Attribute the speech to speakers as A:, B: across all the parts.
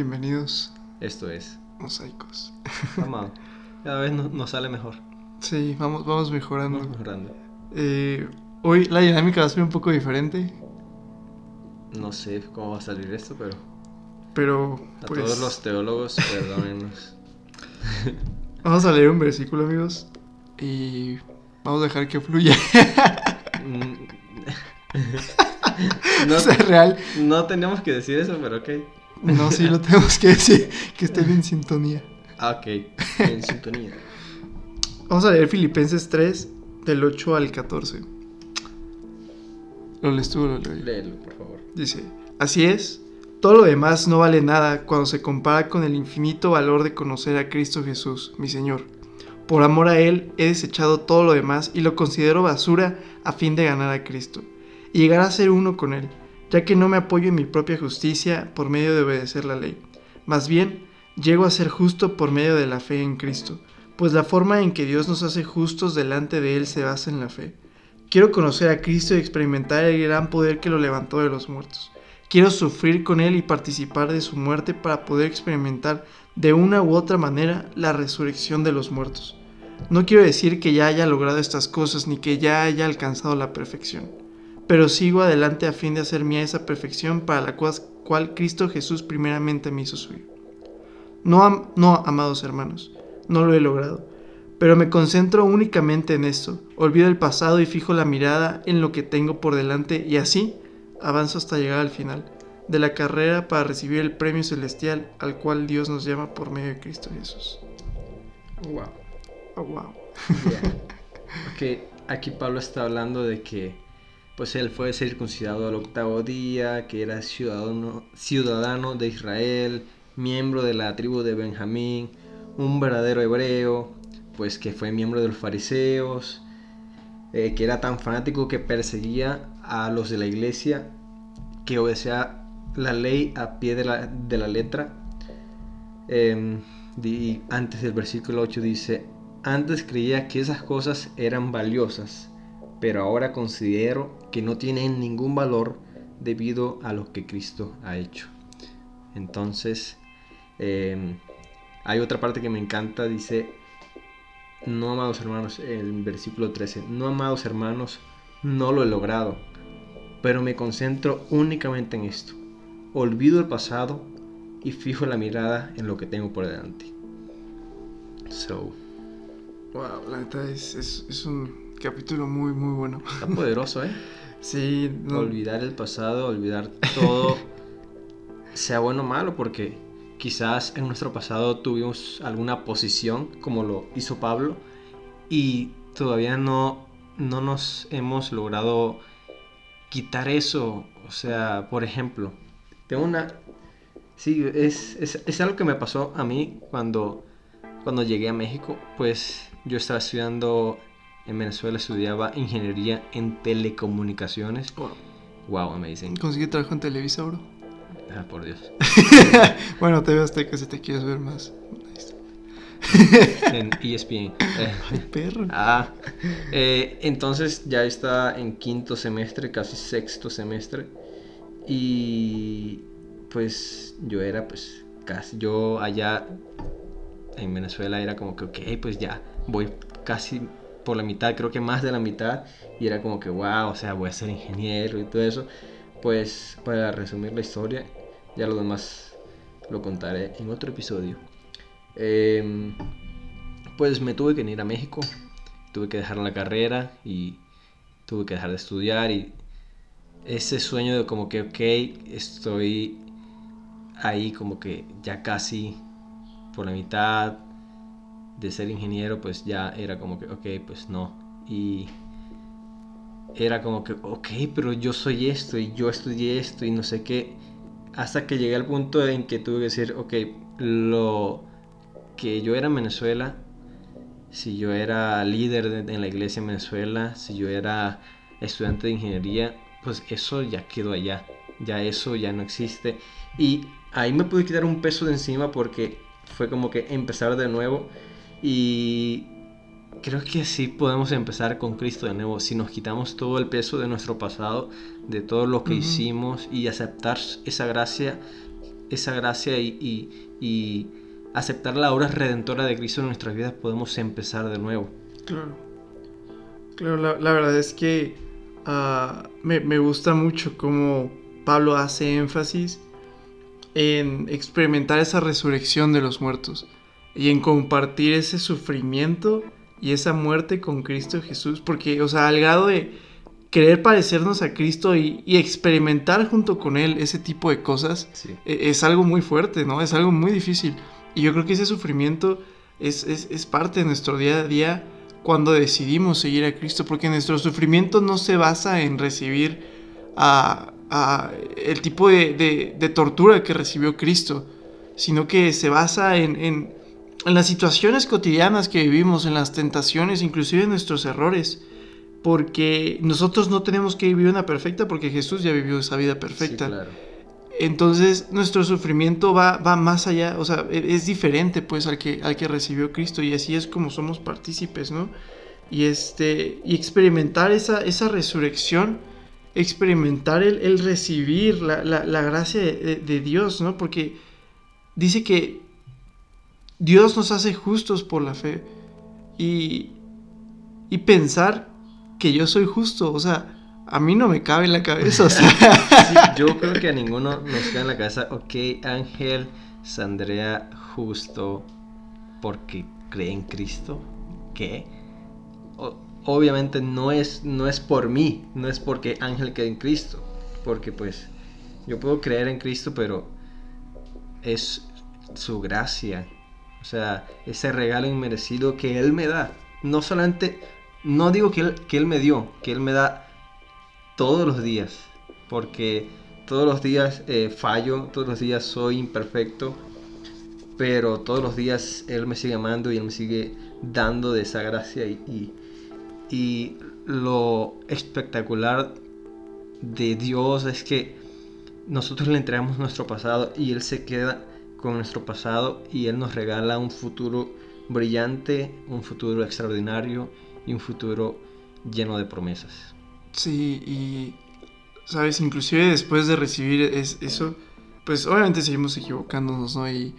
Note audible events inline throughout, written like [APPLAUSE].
A: Bienvenidos,
B: Esto es.
A: mosaicos. [LAUGHS]
B: Amado. Cada vez no- nos sale mejor.
A: Sí, vamos, vamos mejorando.
B: Vamos mejorando.
A: Eh, hoy la dinámica va a ser un poco diferente,
B: No sé cómo va a salir esto, pero
A: pero
B: a
A: pues,
B: todos los teólogos, perdónenos. [LAUGHS]
A: vamos a leer un versículo, amigos, y vamos a dejar que fluya.
B: Mm. [LAUGHS]
A: no
B: no,
A: sea real.
B: no tenemos que decir eso, pero ok.
A: No, sí lo tenemos que decir, que estén en sintonía.
B: Ah, ok. En sintonía. [LAUGHS]
A: Vamos a leer Filipenses 3, del 8 al 14. ¿Lo lees tú o lo leo yo?
B: Léelo, por favor.
A: Dice, así es, todo lo demás no vale nada cuando se compara con el infinito valor de conocer a Cristo Jesús, mi Señor. Por amor a Él he desechado todo lo demás y lo considero basura a fin de ganar a Cristo y llegar a ser uno con Él, ya que no me apoyo en mi propia justicia por medio de obedecer la ley. Más bien, llego a ser justo por medio de la fe en Cristo, pues la forma en que Dios nos hace justos delante de Él se basa en la fe. Quiero conocer a Cristo y experimentar el gran poder que lo levantó de los muertos. Quiero sufrir con Él y participar de su muerte para poder experimentar de una u otra manera la resurrección de los muertos. No quiero decir que ya haya logrado estas cosas ni que ya haya alcanzado la perfección, pero sigo adelante a fin de hacer mía esa perfección para la cual, Cristo Jesús primeramente me hizo suyo. No, am- no, amados hermanos, no lo he logrado, pero me concentro únicamente en esto, olvido el pasado y fijo la mirada en lo que tengo por delante y así avanzo hasta llegar al final de la carrera para recibir el premio celestial al cual Dios nos llama por medio de Cristo Jesús.
B: Wow.
A: Oh, wow. [LAUGHS]
B: Ok, aquí Pablo está hablando de que pues él fue circuncidado al octavo día, que era ciudadano, ciudadano de Israel, miembro de la tribu de Benjamín, un verdadero hebreo, pues que fue miembro de los fariseos, eh, que era tan fanático que perseguía a los de la iglesia, que obedecía la ley a pie de la, de la letra. Em, di- antes del versículo 8 dice, antes creía que esas cosas eran valiosas, pero ahora considero que no tienen ningún valor debido a lo que Cristo ha hecho. Entonces, em, hay otra parte que me encanta, dice, no amados hermanos, el versículo 13, no amados hermanos, no lo he logrado, pero me concentro únicamente en esto. Olvido el pasado y fijo la mirada en lo que tengo por delante. So,
A: Wow, la neta es, es, es un capítulo muy, muy bueno.
B: está poderoso, ¿eh? [LAUGHS]
A: Sí, no-
B: Olvidar el pasado, olvidar todo, [LAUGHS] sea bueno o malo, porque quizás en nuestro pasado tuvimos alguna posición, como lo hizo Pablo, y todavía no, no nos hemos logrado quitar eso. O sea, por ejemplo, tengo una... Sí, es, es, es algo que me pasó a mí cuando, cuando llegué a México, pues yo estaba estudiando en Venezuela, estudiaba ingeniería en telecomunicaciones.
A: Wow.
B: Wow, amazing.
A: Conseguí trabajo en Televisa, bro.
B: Ah, por Dios. [LAUGHS]
A: bueno, te veo hasta que si te quieres ver más. Ahí está.
B: En ESPN. [LAUGHS]
A: Ay, perro.
B: Ah, eh, entonces ya está en quinto semestre, casi sexto semestre. Y pues yo era pues casi, yo allá en Venezuela era como que, ok, pues ya voy casi por la mitad, creo que más de la mitad. Y era como que, wow, o sea, voy a ser ingeniero y todo eso. Pues para resumir la historia, ya lo demás lo contaré en otro episodio. Em, pues me tuve que ir a México, tuve que dejar la carrera y tuve que dejar de estudiar y ese sueño de como que, ok, estoy ahí como que ya casi por la mitad de ser ingeniero, pues ya era como que, ok, pues no. Y era como que, ok, pero yo soy esto y yo estudié esto y no sé qué. Hasta que llegué al punto en que tuve que decir, ok, lo que yo era en Venezuela, si yo era líder de- en la iglesia en Venezuela, si yo era estudiante de ingeniería, pues eso ya quedó allá, ya eso ya no existe. Y ahí me pude quitar un peso de encima porque fue como que empezar de nuevo y creo que sí podemos empezar con Cristo de nuevo si nos quitamos todo el peso de nuestro pasado, de todo lo que hicimos y aceptar esa gracia esa gracia y, y, aceptar la obra redentora de Cristo en nuestras vidas, podemos empezar de nuevo.
A: Claro. Claro, la, verdad es que ah, me, me gusta mucho cómo Pablo hace énfasis en experimentar esa resurrección de los muertos y en compartir ese sufrimiento y esa muerte con Cristo Jesús, porque, o sea, al grado de querer parecernos a Cristo y, experimentar junto con Él ese tipo de cosas, e, es, algo muy fuerte, ¿no? Es algo muy difícil. Y yo creo que ese sufrimiento es, es, parte de nuestro día a día cuando decidimos seguir a Cristo, porque nuestro sufrimiento no se basa en recibir a, el tipo de, de, tortura que recibió Cristo, sino que se basa en, en, en las situaciones cotidianas que vivimos, en las tentaciones, inclusive en nuestros errores porque nosotros no tenemos que vivir una perfecta porque Jesús ya vivió esa vida perfecta. Entonces nuestro sufrimiento va, va más allá, o sea, e, es diferente pues al que, al que recibió Cristo y así es como somos partícipes, ¿no? Y, este, y experimentar esa, esa resurrección, experimentar el, recibir la, gracia de, Dios, ¿no? Porque dice que Dios nos hace justos por la fe y, pensar que yo soy justo, o sea, a mí no me cabe en la cabeza, [LAUGHS]
B: yo creo que a ninguno nos cabe en la cabeza, ok, Ángel saldría justo porque cree en Cristo, ¿qué? obviamente no es, no es por mí, no es porque Ángel cree en Cristo, porque pues yo puedo creer en Cristo, pero es su gracia, sea, ese regalo inmerecido que Él me da, no solamente no digo que él, que él me dio, que Él me da todos los días, porque todos los días eh, fallo, todos los días soy imperfecto, pero todos los días Él me sigue amando y Él me sigue dando de esa gracia y, y, lo espectacular de Dios es que nosotros le entregamos nuestro pasado y Él se queda con nuestro pasado y Él nos regala un futuro brillante, un futuro extraordinario y un futuro lleno de promesas.
A: Sí, y sabes, inclusive después de recibir eso, pues obviamente seguimos equivocándonos, ¿no? Y,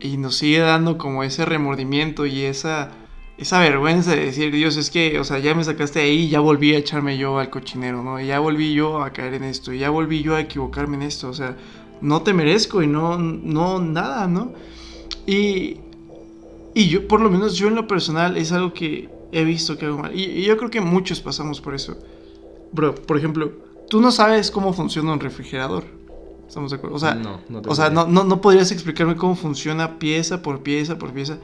A: y nos sigue dando como ese remordimiento y esa, esa vergüenza de decir, Dios, es que, o sea, ya me sacaste de ahí, ya volví a echarme yo al cochinero, ¿no? Ya volví yo a caer en esto, ya volví yo a equivocarme en esto, o sea, no te merezco y no, no, nada, ¿no? Y, y yo, por lo menos yo en lo personal, es algo que he visto que hago mal. Y, yo creo que muchos pasamos por eso. Bro, por ejemplo, tú no sabes cómo funciona un refrigerador. ¿Estamos de acuerdo? O sea, no, no, o sea no, no, podrías explicarme cómo funciona pieza por pieza por pieza.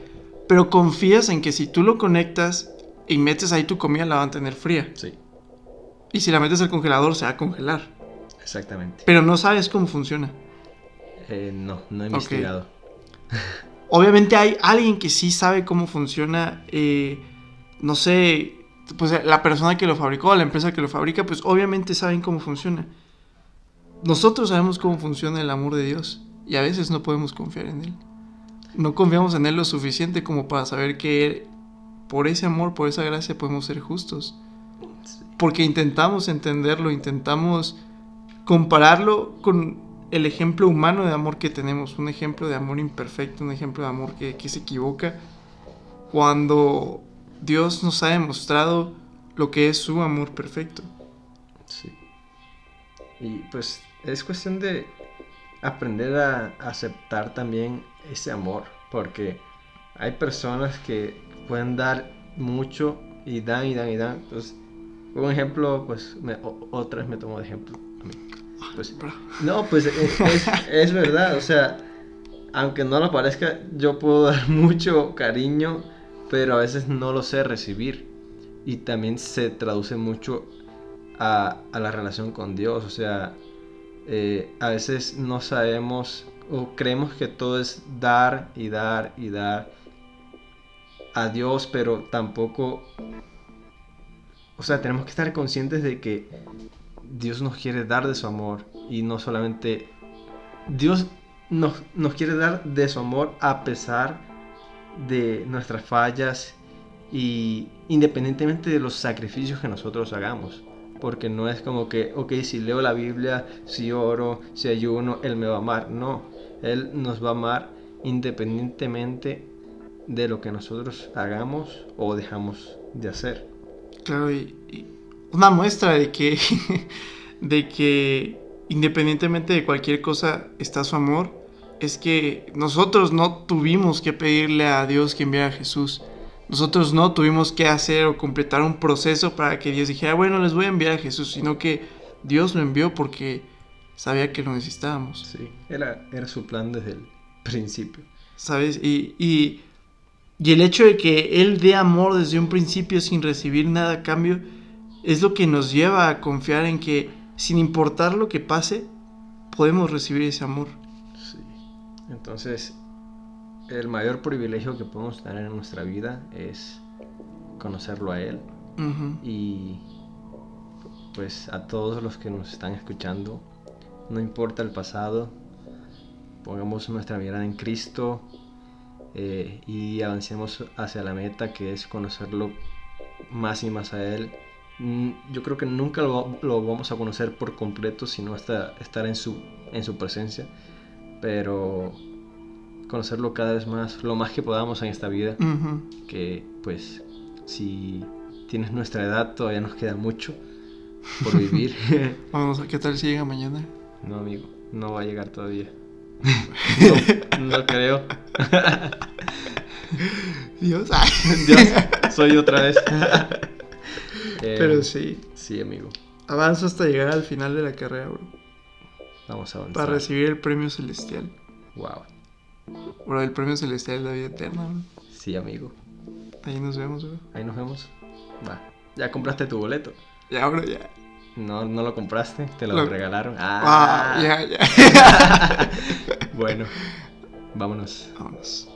A: Pero confías en que si tú lo conectas y metes ahí tu comida, la van a tener fría. Sí. Y si la metes al congelador, se va a congelar.
B: Exactamente.
A: Pero no sabes cómo funciona.
B: Eh, no, no he investigado.
A: Obviamente hay alguien que sí sabe cómo funciona. Eh, no sé, pues la persona que lo fabricó, la empresa que lo fabrica, pues obviamente saben cómo funciona. Nosotros sabemos cómo funciona el amor de Dios y a veces no podemos confiar en Él. No confiamos en Él lo suficiente como para saber que por ese amor, por esa gracia podemos ser justos. Porque intentamos entenderlo, intentamos compararlo con el ejemplo humano de amor que tenemos, un ejemplo de amor imperfecto, un ejemplo de amor que, se equivoca, cuando Dios nos ha demostrado lo que es su amor perfecto.
B: Sí. Y pues es cuestión de aprender a aceptar también ese amor, porque hay personas que pueden dar mucho y dan y dan y dan. Pues, un ejemplo, pues me, me tomo de ejemplo. Pues, no, pues es, es verdad, o sea, aunque no lo parezca, yo puedo dar [LAUGHS] mucho cariño pero a veces no lo sé recibir. Y también se traduce mucho a, la relación con Dios. O sea, eh, a veces no sabemos o creemos que todo es dar y dar y dar a Dios, pero tampoco... O sea, tenemos que estar conscientes de que Dios nos quiere dar de su amor y no solamente... Dios nos, nos quiere dar de su amor a pesar de nuestras fallas y independientemente de los sacrificios que nosotros hagamos. Porque no es como que, ok, si leo la Biblia, si oro, si ayuno, Él me va a amar. No, Él nos va a amar independientemente de lo que nosotros hagamos o dejamos de hacer.
A: Claro, y, y una muestra de que, [LAUGHS] de que independientemente de cualquier cosa está su amor, es que nosotros no tuvimos que pedirle a Dios que enviara a Jesús. Nosotros no tuvimos que hacer o completar un proceso para que Dios dijera, bueno, les voy a enviar a Jesús, sino que Dios lo envió porque sabía que lo necesitábamos.
B: Sí, era, era su plan desde el principio.
A: ¿Sabes? Y, y, y el hecho de que Él dé amor desde un principio sin recibir nada a cambio es lo que nos lleva a confiar en que sin importar lo que pase, podemos recibir ese amor.
B: Sí. Entonces, el mayor privilegio que podemos tener en nuestra vida es conocerlo a Él. Y pues a todos los que nos están escuchando, no importa el pasado, pongamos nuestra mirada en Cristo eh, y avancemos hacia la meta que es conocerlo más y más a Él. Mm, Yo creo que nunca lo, lo vamos a conocer por completo, sino hasta estar en su, en su presencia, pero conocerlo cada vez más, lo más que podamos en esta vida
A: Ujú.
B: que pues si tienes nuestra edad todavía nos queda mucho por vivir. [LAUGHS] [LAUGHS]
A: Vamos a qué tal si llega mañana.
B: no, amigo, no va a llegar todavía. [LAUGHS] No, no creo.
A: Dios.
B: Dios, soy otra vez. Eh,
A: Pero sí,
B: Sí, amigo,
A: avanzo hasta llegar al final de la carrera, bro.
B: vamos a avanzar.
A: Para recibir el premio celestial.
B: Wow.
A: Bro, el premio celestial es la vida eterna, bro.
B: Sí, amigo.
A: Ahí nos vemos, bro.
B: Ahí nos vemos. Va. ¿Ya compraste tu boleto?
A: Ya, bro, ya.
B: No, no lo compraste, te lo,
A: Lo-
B: regalaron.
A: Ah,
B: Ah,
A: ya, ya. [LAUGHS]
B: Bueno, vámonos.
A: Vámonos.